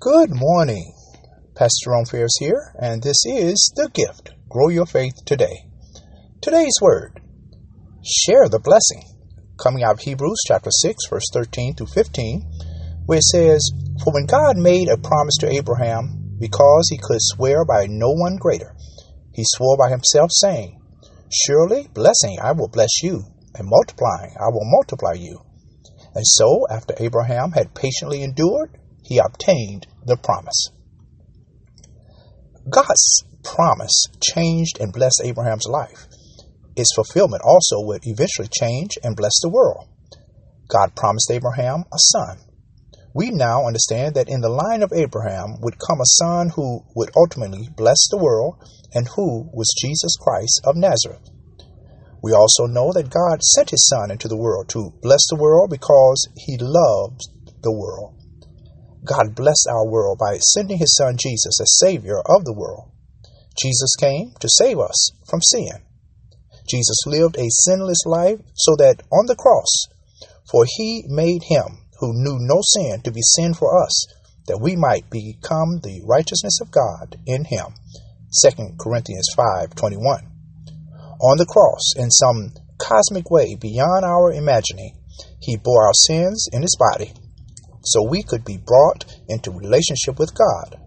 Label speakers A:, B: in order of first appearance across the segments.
A: Good morning. Pastor Jerome Ferris here, and this is The Gift Grow Your Faith Today. Today's word share the blessing, coming out of Hebrews chapter 6, verse 13 through 15, where it says, For when God made a promise to Abraham, because he could swear by no one greater, he swore by himself, saying, Surely, blessing I will bless you, and multiplying I will multiply you. And so, after Abraham had patiently endured, he obtained the promise. God's promise changed and blessed Abraham's life. Its fulfillment also would eventually change and bless the world. God promised Abraham a son. We now understand that in the line of Abraham would come a son who would ultimately bless the world and who was Jesus Christ of Nazareth. We also know that God sent his son into the world to bless the world because he loves the world. God blessed our world by sending his son Jesus as Savior of the world. Jesus came to save us from sin. Jesus lived a sinless life so that on the cross, for he made him who knew no sin to be sin for us, that we might become the righteousness of God in him. 2 Corinthians 5:21. On the cross, in some cosmic way beyond our imagining, he bore our sins in his body so we could be brought into relationship with God.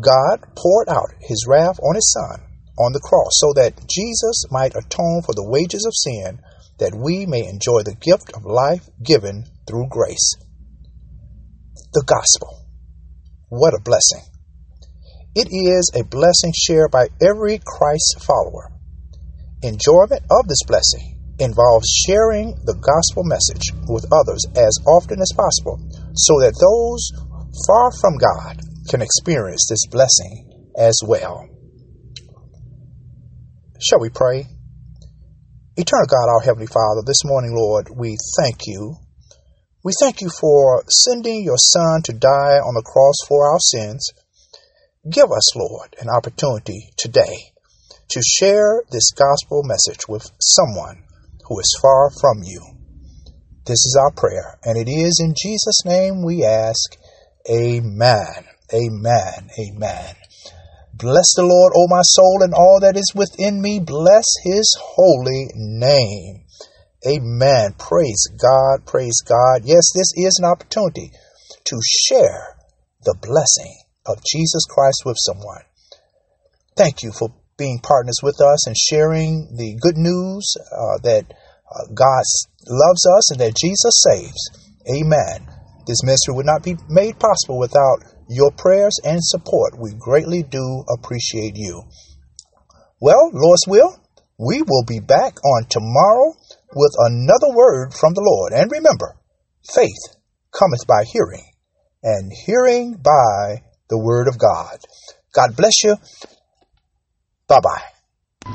A: God poured out his wrath on his son on the cross so that Jesus might atone for the wages of sin that we may enjoy the gift of life given through grace. The gospel. What a blessing. It is a blessing shared by every Christ follower. Enjoyment of this blessing involves sharing the gospel message with others as often as possible so that those far from God can experience this blessing as well. Shall we pray? Eternal God, our Heavenly Father, this morning, Lord, we thank you. We thank you for sending your Son to die on the cross for our sins. Give us, Lord, an opportunity today to share this gospel message with someone who is far from you. This is our prayer, and it is in Jesus' name we ask. Amen. Amen. Amen. Bless the Lord, O my soul, and all that is within me. Bless his holy name. Amen. Praise God. Praise God. Yes, this is an opportunity to share the blessing of Jesus Christ with someone. Thank you for being partners with us and sharing the good news uh, that uh, God loves us and that Jesus saves. Amen. This ministry would not be made possible without your prayers and support. We greatly do appreciate you. Well, Lord's will, we will be back on tomorrow with another word from the Lord. And remember, faith cometh by hearing, and hearing by the word of God. God bless you. Bye bye.